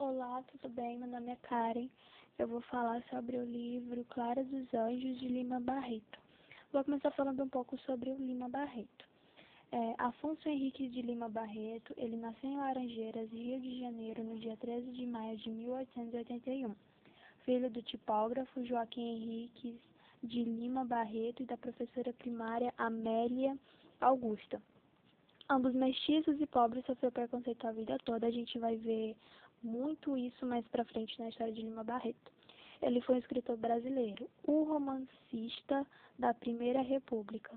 Olá, tudo bem? Meu nome é Karen. Eu vou falar sobre o livro Clara dos Anjos de Lima Barreto. Vou começar falando um pouco sobre o Lima Barreto. É, Afonso Henrique de Lima Barreto, ele nasceu em Laranjeiras, Rio de Janeiro, no dia 13 de maio de 1881. Filho do tipógrafo Joaquim Henriques de Lima Barreto e da professora primária Amélia Augusta. Ambos mestiços e pobres sofreu preconceito a vida toda. A gente vai ver muito isso mais para frente na história de Lima Barreto. Ele foi um escritor brasileiro, o romancista da Primeira República.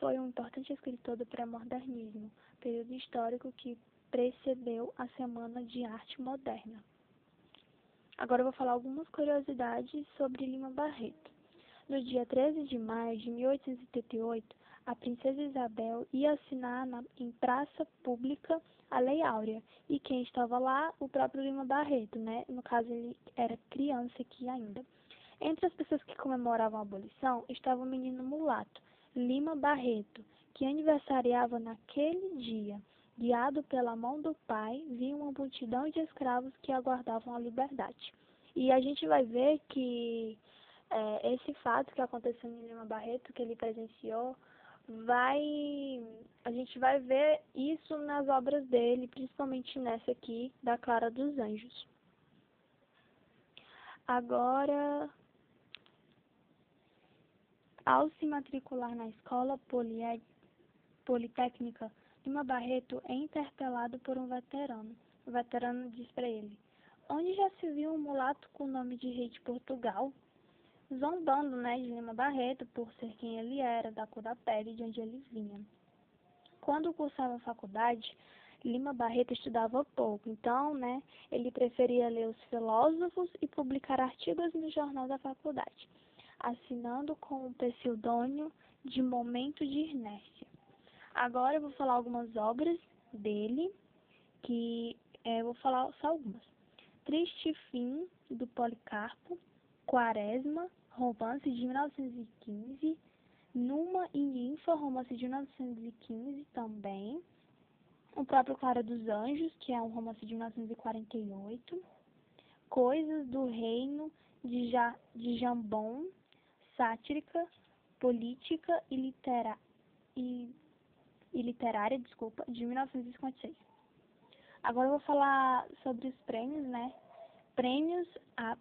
Foi um importante escritor do pré-modernismo, período histórico que precedeu a Semana de Arte Moderna. Agora eu vou falar algumas curiosidades sobre Lima Barreto. No dia 13 de maio de 1878, a princesa Isabel ia assinar na, em praça pública a Lei Áurea. E quem estava lá? O próprio Lima Barreto, né? No caso, ele era criança aqui ainda. Entre as pessoas que comemoravam a abolição estava o menino mulato, Lima Barreto, que aniversariava naquele dia. Guiado pela mão do pai, vinha uma multidão de escravos que aguardavam a liberdade. E a gente vai ver que é, esse fato que aconteceu em Lima Barreto, que ele presenciou, vai a gente vai ver isso nas obras dele, principalmente nessa aqui da Clara dos Anjos. Agora, ao se matricular na escola politécnica, Lima Barreto é interpelado por um veterano. O veterano diz para ele: Onde já se viu um mulato com o nome de rei de Portugal? Zombando né, de Lima Barreto por ser quem ele era, da cor da pele de onde ele vinha. Quando cursava a faculdade, Lima Barreto estudava pouco, então, né, ele preferia ler os filósofos e publicar artigos no jornal da faculdade, assinando com o pseudônimo de Momento de Inércia. Agora eu vou falar algumas obras dele, que é, eu vou falar só algumas. Triste Fim, do Policarpo, Quaresma, romance de 1915, Numa e Ninfa, romance de 1915 também, o próprio Clara dos Anjos, que é um romance de 1948, Coisas do Reino de, ja, de Jambon, sátrica, política e, litera, e, e literária, desculpa, de 1956. Agora eu vou falar sobre os prêmios, né? Prêmios a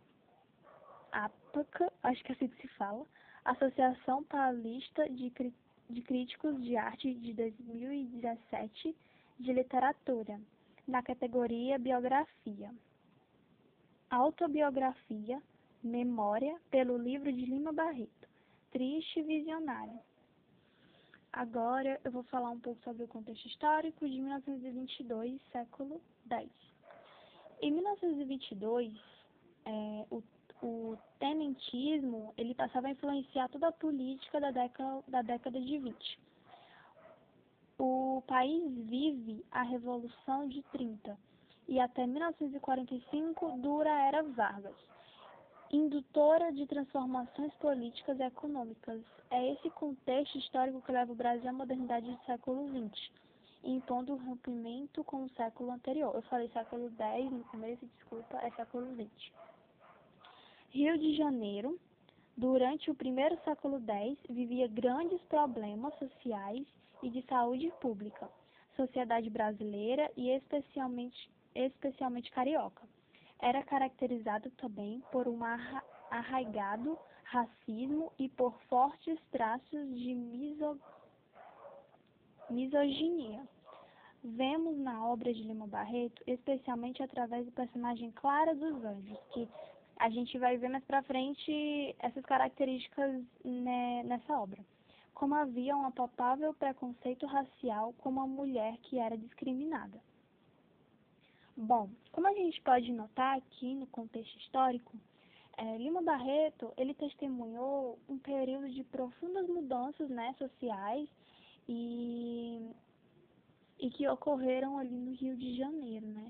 APAC, acho que é assim que se fala, Associação Paulista de, de Críticos de Arte de 2017 de Literatura, na categoria Biografia. Autobiografia, Memória, pelo livro de Lima Barreto, Triste Visionário. Agora eu vou falar um pouco sobre o contexto histórico de 1922, século X. Em 1922, é, o o tenentismo ele passava a influenciar toda a política da década, da década de 20. O país vive a Revolução de 30 e até 1945 dura a Era Vargas, indutora de transformações políticas e econômicas. É esse contexto histórico que leva o Brasil à modernidade do século XX, impondo o rompimento com o século anterior. Eu falei século X no começo, desculpa, é século XX. Rio de Janeiro, durante o primeiro século X, vivia grandes problemas sociais e de saúde pública, sociedade brasileira e especialmente, especialmente carioca. Era caracterizado também por um arraigado racismo e por fortes traços de miso, misoginia. Vemos na obra de Lima Barreto, especialmente através do personagem Clara dos Anjos, que a gente vai ver mais pra frente essas características né, nessa obra. Como havia um apalpável preconceito racial com uma mulher que era discriminada. Bom, como a gente pode notar aqui no contexto histórico, é, Lima Barreto ele testemunhou um período de profundas mudanças né, sociais e, e que ocorreram ali no Rio de Janeiro. Né?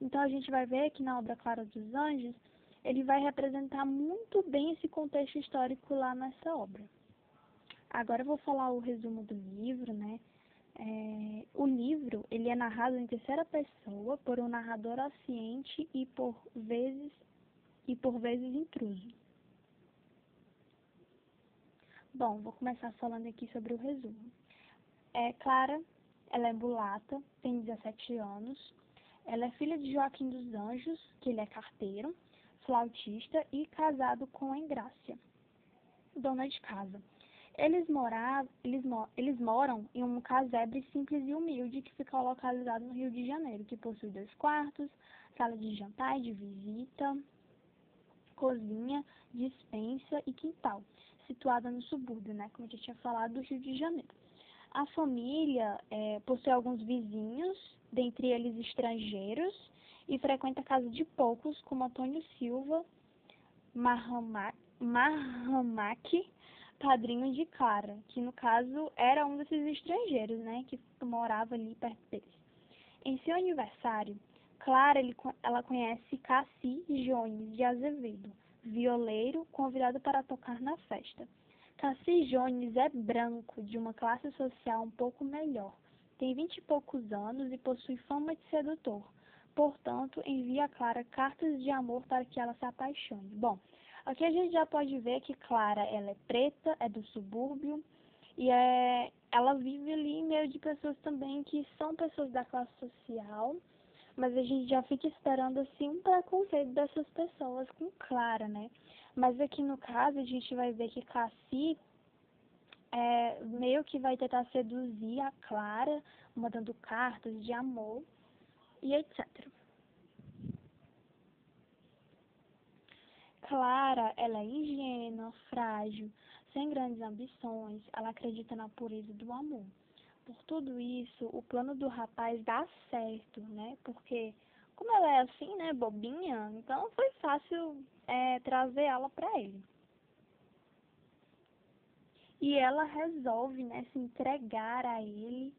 Então a gente vai ver que na obra Clara dos Anjos ele vai representar muito bem esse contexto histórico lá nessa obra. Agora eu vou falar o resumo do livro, né? É, o livro ele é narrado em terceira pessoa por um narrador onisciente e por vezes e por vezes intruso. Bom, vou começar falando aqui sobre o resumo. É Clara, ela é mulata, tem 17 anos. Ela é filha de Joaquim dos Anjos, que ele é carteiro, flautista e casado com Engrácia, dona de casa. Eles, moravam, eles, eles moram em um casebre simples e humilde que fica localizado no Rio de Janeiro, que possui dois quartos, sala de jantar e de visita, cozinha, dispensa e quintal, situada no subúrbio, né, como eu já tinha falado, do Rio de Janeiro. A família é, possui alguns vizinhos, dentre eles estrangeiros, e frequenta a casa de poucos, como Antônio Silva Marramac, padrinho de Clara, que no caso era um desses estrangeiros, né, que morava ali perto deles. Em seu aniversário, Clara ele, ela conhece Cassi Jones de Azevedo, violeiro convidado para tocar na festa. Cassi Jones é branco, de uma classe social um pouco melhor. Tem vinte e poucos anos e possui fama de sedutor. Portanto, envia a Clara cartas de amor para que ela se apaixone. Bom, Aqui a gente já pode ver que Clara, ela é preta, é do subúrbio, e é, ela vive ali em meio de pessoas também que são pessoas da classe social, mas a gente já fica esperando assim um preconceito dessas pessoas com Clara, né? Mas aqui no caso a gente vai ver que Cassi é, meio que vai tentar seduzir a Clara, mandando cartas de amor e etc. Clara, ela é ingênua, frágil, sem grandes ambições, ela acredita na pureza do amor. Por tudo isso, o plano do rapaz dá certo, né? Porque, como ela é assim, né, bobinha, então foi fácil é, trazer ela para ele. E ela resolve, né, se entregar a ele.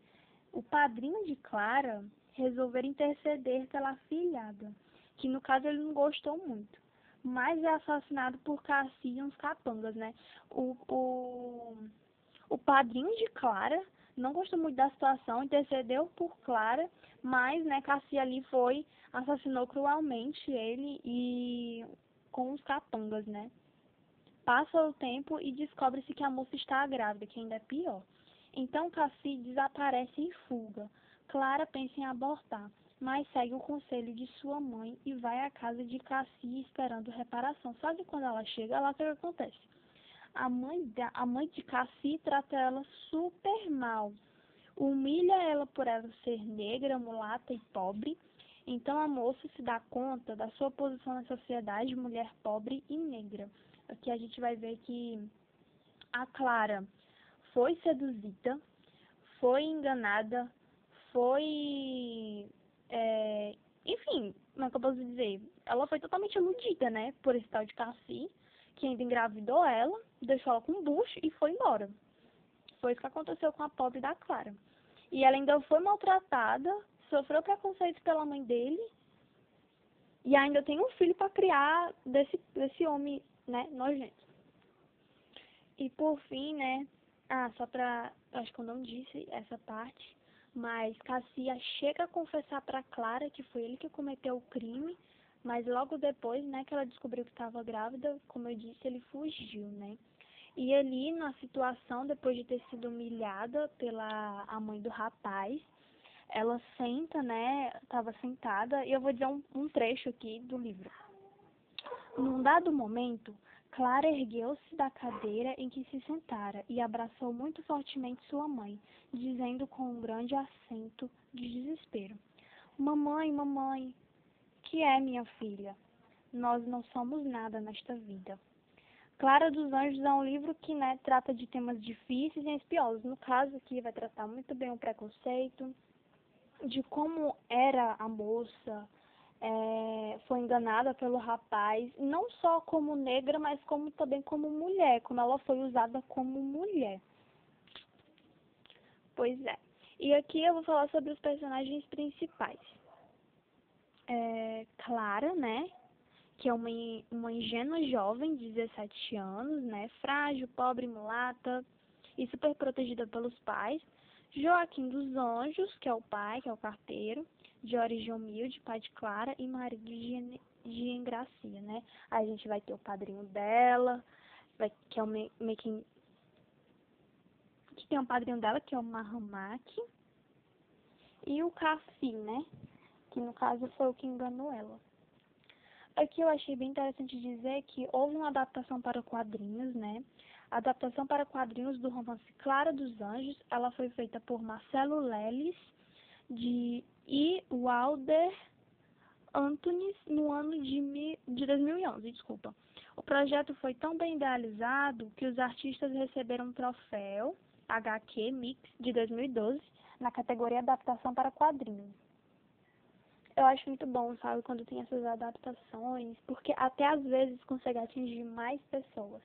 O padrinho de Clara resolver interceder pela filhada, que no caso ele não gostou muito mas é assassinado por Cassi e uns capangas, né? O, o, o padrinho de Clara não gostou muito da situação, intercedeu por Clara, mas, né, Cassi ali foi, assassinou cruelmente ele e com os capangas, né? Passa o tempo e descobre-se que a moça está grávida, que ainda é pior. Então Cassi desaparece em fuga. Clara pensa em abortar mas segue o conselho de sua mãe e vai à casa de Cassie esperando reparação. Que quando ela chega, lá o que acontece? A mãe, da, a mãe de Cassie trata ela super mal. Humilha ela por ela ser negra, mulata e pobre. Então a moça se dá conta da sua posição na sociedade, mulher pobre e negra. Aqui a gente vai ver que a Clara foi seduzida, foi enganada, foi é, enfim, como é que eu posso dizer? Ela foi totalmente iludida, né? Por esse tal de Cassi, que ainda engravidou ela, deixou ela com bucho e foi embora. Foi isso que aconteceu com a pobre da Clara. E ela ainda foi maltratada, sofreu preconceito pela mãe dele e ainda tem um filho para criar desse, desse homem, né, nojento. E por fim, né, ah, só pra, acho que eu não disse essa parte, mas Cassia chega a confessar para Clara que foi ele que cometeu o crime, mas logo depois, né, que ela descobriu que estava grávida, como eu disse, ele fugiu, né? E ali na situação, depois de ter sido humilhada pela a mãe do rapaz, ela senta, né? Estava sentada, e eu vou dizer um, um trecho aqui do livro. Num dado momento, Clara ergueu-se da cadeira em que se sentara e abraçou muito fortemente sua mãe, dizendo com um grande acento de desespero: Mamãe, mamãe, que é minha filha? Nós não somos nada nesta vida. Clara dos Anjos é um livro que né, trata de temas difíceis e espiosos. No caso aqui, vai tratar muito bem o preconceito, de como era a moça, é, foi enganada pelo rapaz, não só como negra, mas como também como mulher, como ela foi usada como mulher. Pois é. E aqui eu vou falar sobre os personagens principais. É, Clara, né? Que é uma, uma ingênua jovem de 17 anos, né? Frágil, pobre, mulata e super protegida pelos pais. Joaquim dos Anjos, que é o pai, que é o carteiro, de origem humilde, pai de Clara, e marido de, de Engracia, né? Aí a gente vai ter o padrinho dela, vai, que é o making que tem um padrinho dela, que é o Mahamaki, e o Cafi, né? Que no caso foi o que enganou ela. Aqui eu achei bem interessante dizer que houve uma adaptação para quadrinhos, né? A adaptação para quadrinhos do romance Clara dos Anjos, ela foi feita por Marcelo Leles de e Walder Antunes no ano de, de 2011, desculpa. O projeto foi tão bem idealizado que os artistas receberam um troféu HQ Mix de 2012 na categoria Adaptação para Quadrinhos. Eu acho muito bom, sabe, quando tem essas adaptações, porque até às vezes consegue atingir mais pessoas.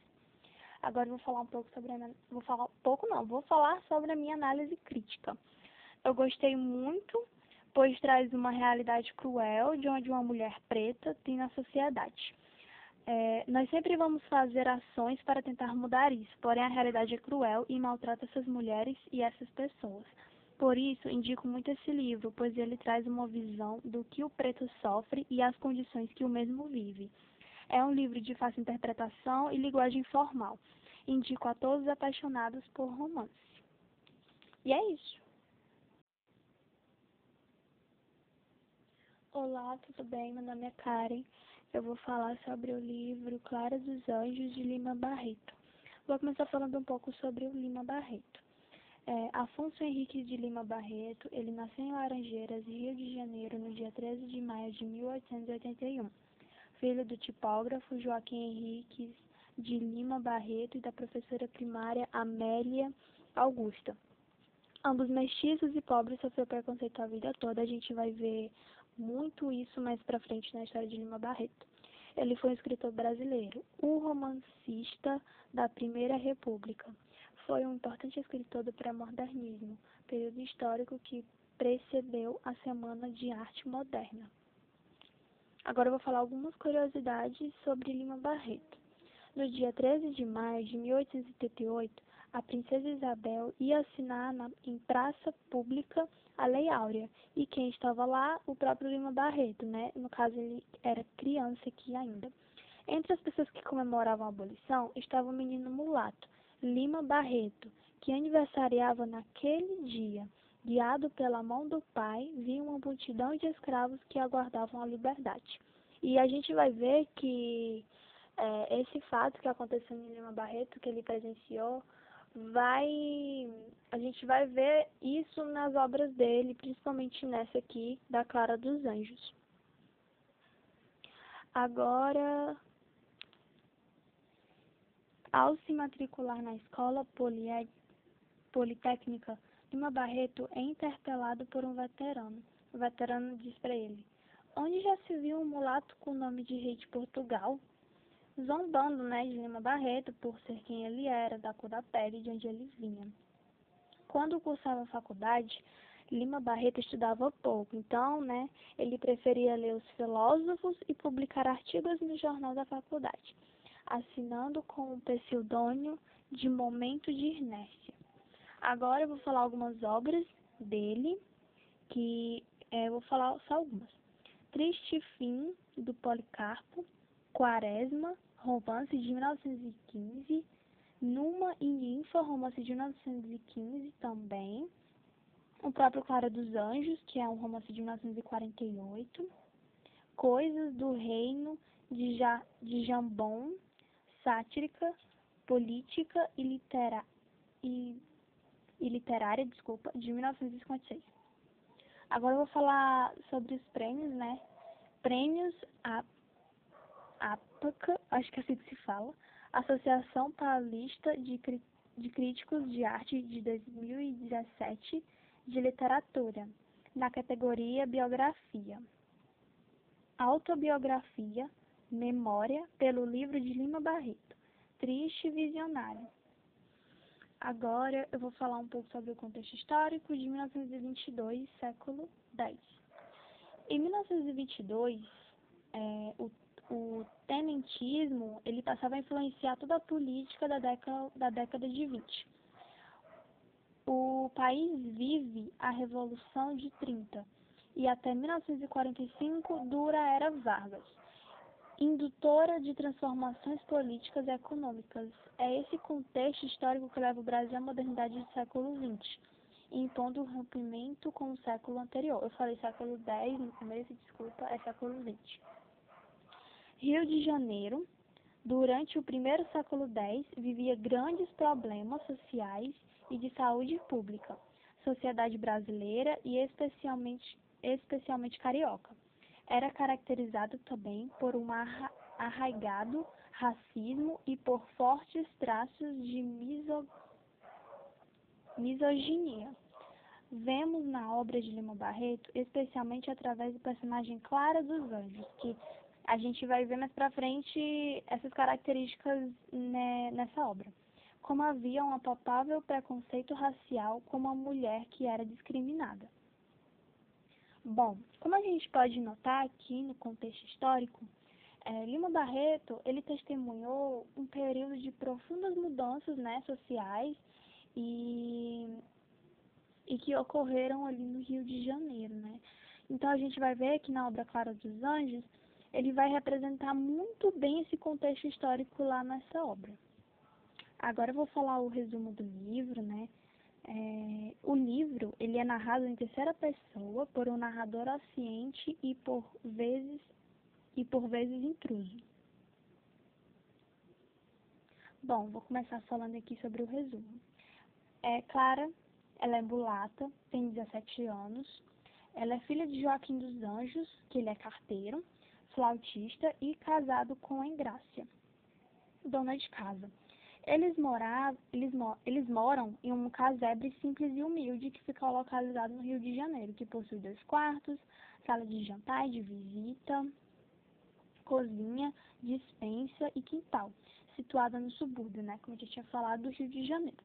Agora vou falar um pouco sobre a vou falar pouco não, vou falar sobre a minha análise crítica. Eu gostei muito, pois traz uma realidade cruel de onde uma mulher preta tem na sociedade. É, nós sempre vamos fazer ações para tentar mudar isso, porém a realidade é cruel e maltrata essas mulheres e essas pessoas. Por isso, indico muito esse livro, pois ele traz uma visão do que o preto sofre e as condições que o mesmo vive. É um livro de fácil interpretação e linguagem formal. Indico a todos apaixonados por romance. E é isso. Olá, tudo bem? Meu nome é Karen. Eu vou falar sobre o livro Clara dos Anjos de Lima Barreto. Vou começar falando um pouco sobre o Lima Barreto. É, Afonso Henrique de Lima Barreto, ele nasceu em Laranjeiras, Rio de Janeiro, no dia 13 de maio de 1881 filho do tipógrafo Joaquim Henriques de Lima Barreto e da professora primária Amélia Augusta. Ambos mestiços e pobres sofreu preconceito a vida toda. A gente vai ver muito isso mais pra frente na história de Lima Barreto. Ele foi um escritor brasileiro, o romancista da Primeira República. Foi um importante escritor do pré-modernismo, período histórico que precedeu a Semana de Arte Moderna. Agora eu vou falar algumas curiosidades sobre Lima Barreto. No dia 13 de maio de 1878, a princesa Isabel ia assinar na, em praça pública a Lei Áurea. E quem estava lá? O próprio Lima Barreto, né? No caso, ele era criança aqui ainda. Entre as pessoas que comemoravam a abolição estava o menino mulato, Lima Barreto, que aniversariava naquele dia guiado pela mão do pai, vinha uma multidão de escravos que aguardavam a liberdade. E a gente vai ver que é, esse fato que aconteceu em Lima Barreto, que ele presenciou, vai a gente vai ver isso nas obras dele, principalmente nessa aqui da Clara dos Anjos. Agora, ao se matricular na escola politécnica Lima Barreto é interpelado por um veterano. O veterano diz para ele: Onde já se viu um mulato com o nome de rei de Portugal? Zombando, né, de Lima Barreto por ser quem ele era, da cor da pele de onde ele vinha. Quando cursava a faculdade, Lima Barreto estudava pouco, então, né, ele preferia ler os filósofos e publicar artigos no jornal da faculdade, assinando com o pseudônimo de Momento de Inércia. Agora eu vou falar algumas obras dele, que é, eu vou falar só algumas. Triste Fim, do Policarpo, Quaresma, romance de 1915, Numa e Ninfa, romance de 1915 também, o próprio Clara dos Anjos, que é um romance de 1948, Coisas do Reino de, ja, de Jambon, Sátrica, Política e, litera, e e Literária, desculpa, de 1956. Agora eu vou falar sobre os prêmios, né? Prêmios APAC, acho que é assim que se fala, Associação Paulista de, de Críticos de Arte de 2017 de Literatura, na categoria Biografia. Autobiografia, Memória, pelo livro de Lima Barreto, Triste Visionário. Agora eu vou falar um pouco sobre o contexto histórico de 1922, século X. Em 1922, é, o, o tenentismo ele passava a influenciar toda a política da década, da década de 20. o país vive a Revolução de 30 e até 1945 dura a Era Vargas, indutora de transformações políticas e econômicas. É esse contexto histórico que leva o Brasil à modernidade do século XX, impondo o rompimento com o século anterior. Eu falei século X no começo, desculpa, é século XX. Rio de Janeiro, durante o primeiro século X, vivia grandes problemas sociais e de saúde pública, sociedade brasileira e especialmente, especialmente carioca. Era caracterizado também por um arraigado racismo e por fortes traços de miso, misoginia. Vemos na obra de Lima Barreto, especialmente através do personagem Clara dos Anjos, que a gente vai ver mais pra frente essas características né, nessa obra. Como havia um apalpável preconceito racial com uma mulher que era discriminada. Bom, como a gente pode notar aqui no contexto histórico, é, Lima Barreto ele testemunhou um período de profundas mudanças né, sociais e, e que ocorreram ali no Rio de Janeiro. Né? Então a gente vai ver que na obra Clara dos Anjos ele vai representar muito bem esse contexto histórico lá nessa obra. Agora eu vou falar o resumo do livro, né? É, o livro ele é narrado em terceira pessoa por um narrador onisciente e por vezes e por vezes intruso. Bom, vou começar falando aqui sobre o resumo. É Clara, ela é mulata, tem 17 anos. Ela é filha de Joaquim dos Anjos, que ele é carteiro, flautista e casado com Engrácia, dona de casa. Eles, moravam, eles, eles moram em um casebre simples e humilde que fica localizado no Rio de Janeiro, que possui dois quartos, sala de jantar e de visita, cozinha, dispensa e quintal, situada no subúrbio, né, como eu já tinha falado, do Rio de Janeiro.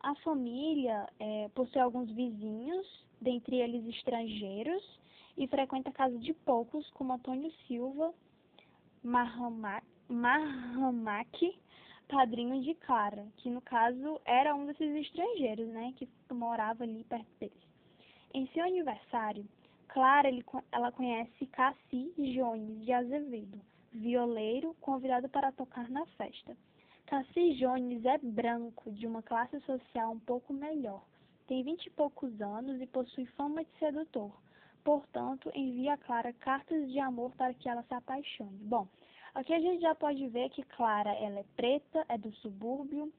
A família é, possui alguns vizinhos, dentre eles estrangeiros, e frequenta a casa de poucos, como Antônio Silva Mahamac, padrinho de Clara, que no caso era um desses estrangeiros, né, que morava ali perto deles. Em seu aniversário, Clara ele, ela conhece Cassi Jones de Azevedo, violeiro convidado para tocar na festa. Cassi Jones é branco, de uma classe social um pouco melhor. Tem vinte e poucos anos e possui fama de sedutor portanto, envia a Clara cartas de amor para que ela se apaixone. Bom, aqui a gente já pode ver que Clara ela é preta, é do subúrbio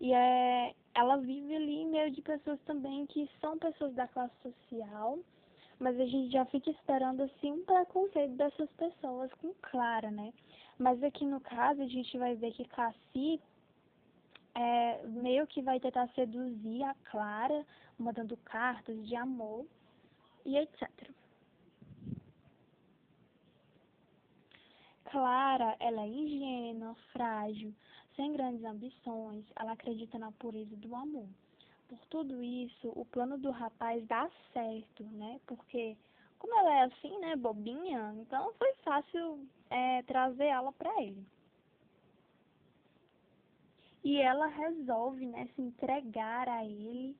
e é, ela vive ali em meio de pessoas também que são pessoas da classe social, mas a gente já fica esperando assim um preconceito dessas pessoas com Clara, né? Mas aqui no caso a gente vai ver que Cassi é, meio que vai tentar seduzir a Clara, mandando cartas de amor e etc. Clara, ela é ingênua, frágil, sem grandes ambições, ela acredita na pureza do amor. Por tudo isso, o plano do rapaz dá certo, né? Porque, como ela é assim, né, bobinha, então foi fácil é, trazer ela para ele. E ela resolve, né, se entregar a ele.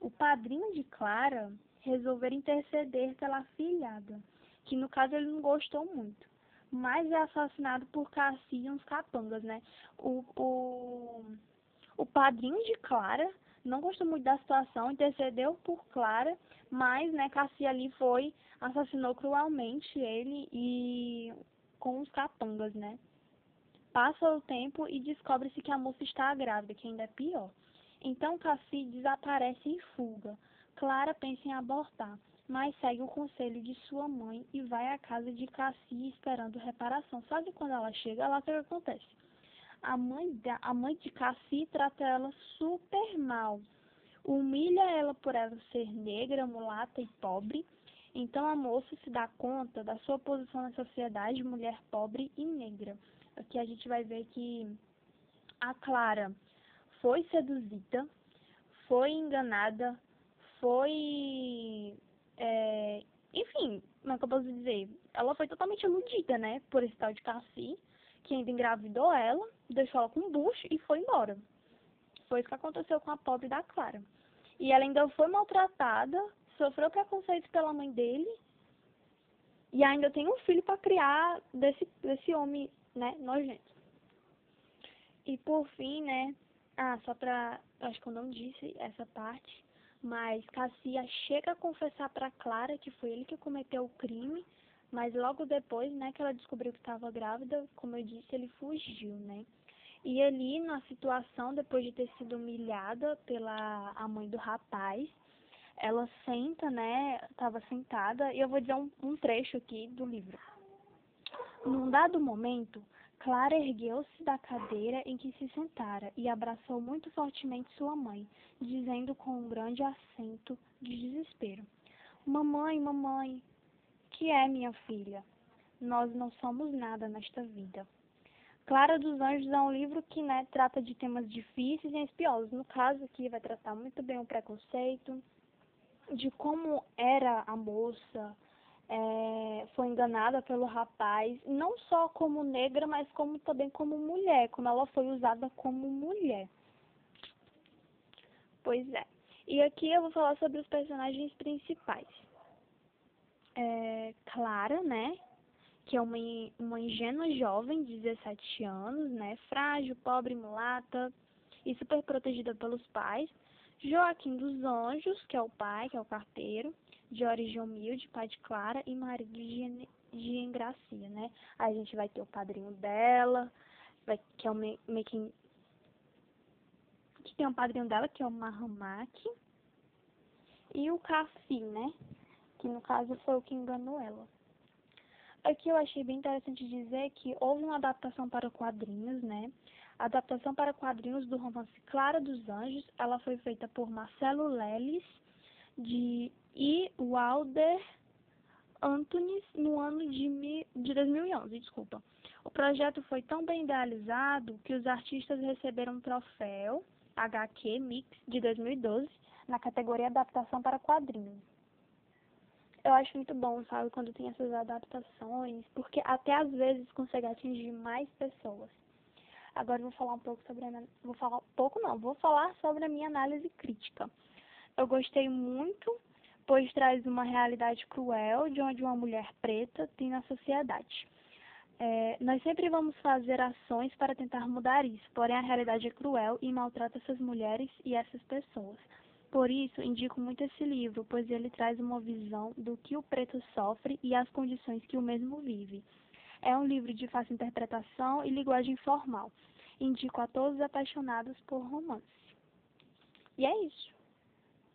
O padrinho de Clara resolver interceder pela filhada, que no caso ele não gostou muito. Mas é assassinado por Cassi e uns capangas, né? O, o, o padrinho de Clara não gostou muito da situação, intercedeu por Clara, mas, né, Cassi ali foi, assassinou cruelmente ele e com os capangas, né? Passa o tempo e descobre-se que a moça está grávida, que ainda é pior. Então Cassi desaparece em fuga. Clara pensa em abortar, mas segue o conselho de sua mãe e vai à casa de Cassie esperando reparação. Que quando ela chega, lá o que acontece? A mãe, da, a mãe de Cassie trata ela super mal. Humilha ela por ela ser negra, mulata e pobre. Então a moça se dá conta da sua posição na sociedade, mulher pobre e negra. Aqui a gente vai ver que a Clara foi seduzida, foi enganada, foi. É, enfim, como é que eu posso dizer? Ela foi totalmente iludida, né? Por esse tal de Cassi, que ainda engravidou ela, deixou ela com bucho e foi embora. Foi isso que aconteceu com a pobre da Clara. E ela ainda foi maltratada, sofreu preconceito pela mãe dele e ainda tem um filho para criar desse, desse homem, né, nojento. E por fim, né, ah, só pra, acho que eu não disse essa parte, mas Cassia chega a confessar para Clara que foi ele que cometeu o crime, mas logo depois, né, que ela descobriu que estava grávida, como eu disse, ele fugiu, né. E ali, na situação, depois de ter sido humilhada pela a mãe do rapaz, ela senta, né, estava sentada, e eu vou dizer um, um trecho aqui do livro. Num dado momento, Clara ergueu-se da cadeira em que se sentara e abraçou muito fortemente sua mãe, dizendo com um grande acento de desespero: Mamãe, mamãe, que é minha filha? Nós não somos nada nesta vida. Clara dos Anjos é um livro que né, trata de temas difíceis e espiosos. No caso aqui, vai tratar muito bem o preconceito, de como era a moça, é, foi enganada pelo rapaz, não só como negra, mas como também como mulher, como ela foi usada como mulher. Pois é. E aqui eu vou falar sobre os personagens principais. É, Clara, né? Que é uma, uma ingênua jovem de 17 anos, né? Frágil, pobre, mulata e super protegida pelos pais. Joaquim dos Anjos, que é o pai, que é o carteiro de origem humilde, pai de Clara, e marido de, de Engracia, né? Aí a gente vai ter o padrinho dela, vai, que é o meio que... tem o padrinho dela, que é o Mahamaki, e o Cassi, né? Que no caso foi o que enganou ela. Aqui eu achei bem interessante dizer que houve uma adaptação para quadrinhos, né? A adaptação para quadrinhos do romance Clara dos Anjos, ela foi feita por Marcelo Leles de e Walder Antunes no ano de, de 2011, desculpa. O projeto foi tão bem idealizado que os artistas receberam um troféu HQ Mix de 2012 na categoria Adaptação para Quadrinhos. Eu acho muito bom, sabe, quando tem essas adaptações, porque até às vezes consegue atingir mais pessoas. Agora vou falar um pouco sobre a, vou falar pouco não, vou falar sobre a minha análise crítica. Eu gostei muito pois traz uma realidade cruel de onde uma mulher preta tem na sociedade. É, nós sempre vamos fazer ações para tentar mudar isso, porém a realidade é cruel e maltrata essas mulheres e essas pessoas. Por isso, indico muito esse livro, pois ele traz uma visão do que o preto sofre e as condições que o mesmo vive. É um livro de fácil interpretação e linguagem formal. Indico a todos apaixonados por romance. E é isso.